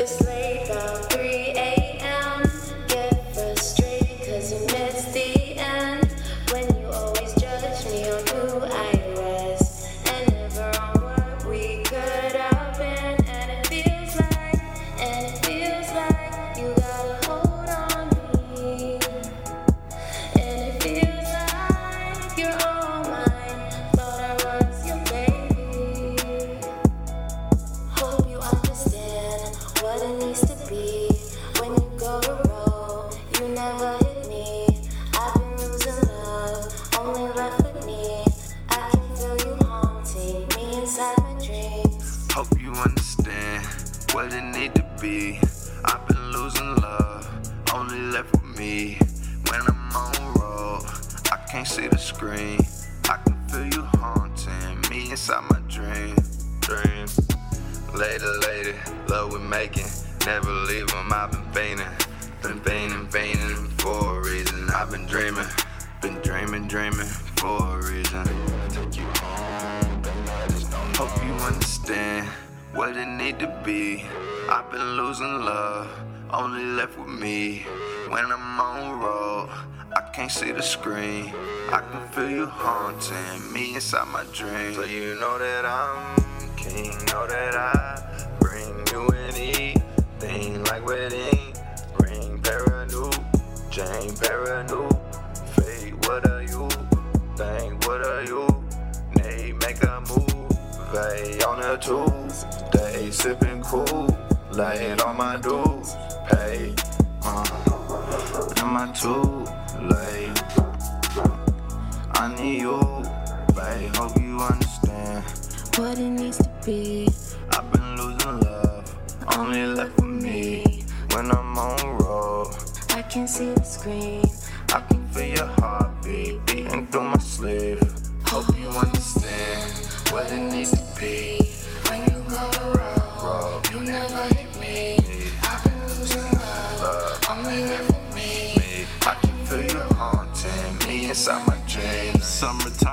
It's late now, 3 a.m. understand what it need to be. I've been losing love, only left with me. When I'm on road, I can't see the screen. I can feel you haunting me inside my dream. Dreams. Later, later, love we making. Never leave 'em, I've been fainting. Been fainting, fainting for a reason. I've been dreaming. Been dreaming, dreaming for a reason. Take you home, what it need to be. I've been losing love, only left with me. When I'm on road, I can't see the screen. I can feel you haunting me inside my dreams. So you know that I'm king, know that I bring you anything like wedding ring, paranu, Jane paranu, fate. What are you? Think what are you? Nay, make a move. They on the tools, they sipping cool, laid on my dues, pay. Uh, in my too late. I need you, babe. Hope you understand. What it needs to be. I've been losing love, only left with me. When I'm on road, I can see the screen. I can feel your heartbeat beating through my sleeve. Hope you understand what it needs to be. When you go around, you never hit me. I've been losing love, only there for me. I can feel you haunting me inside my dreams. Summertime.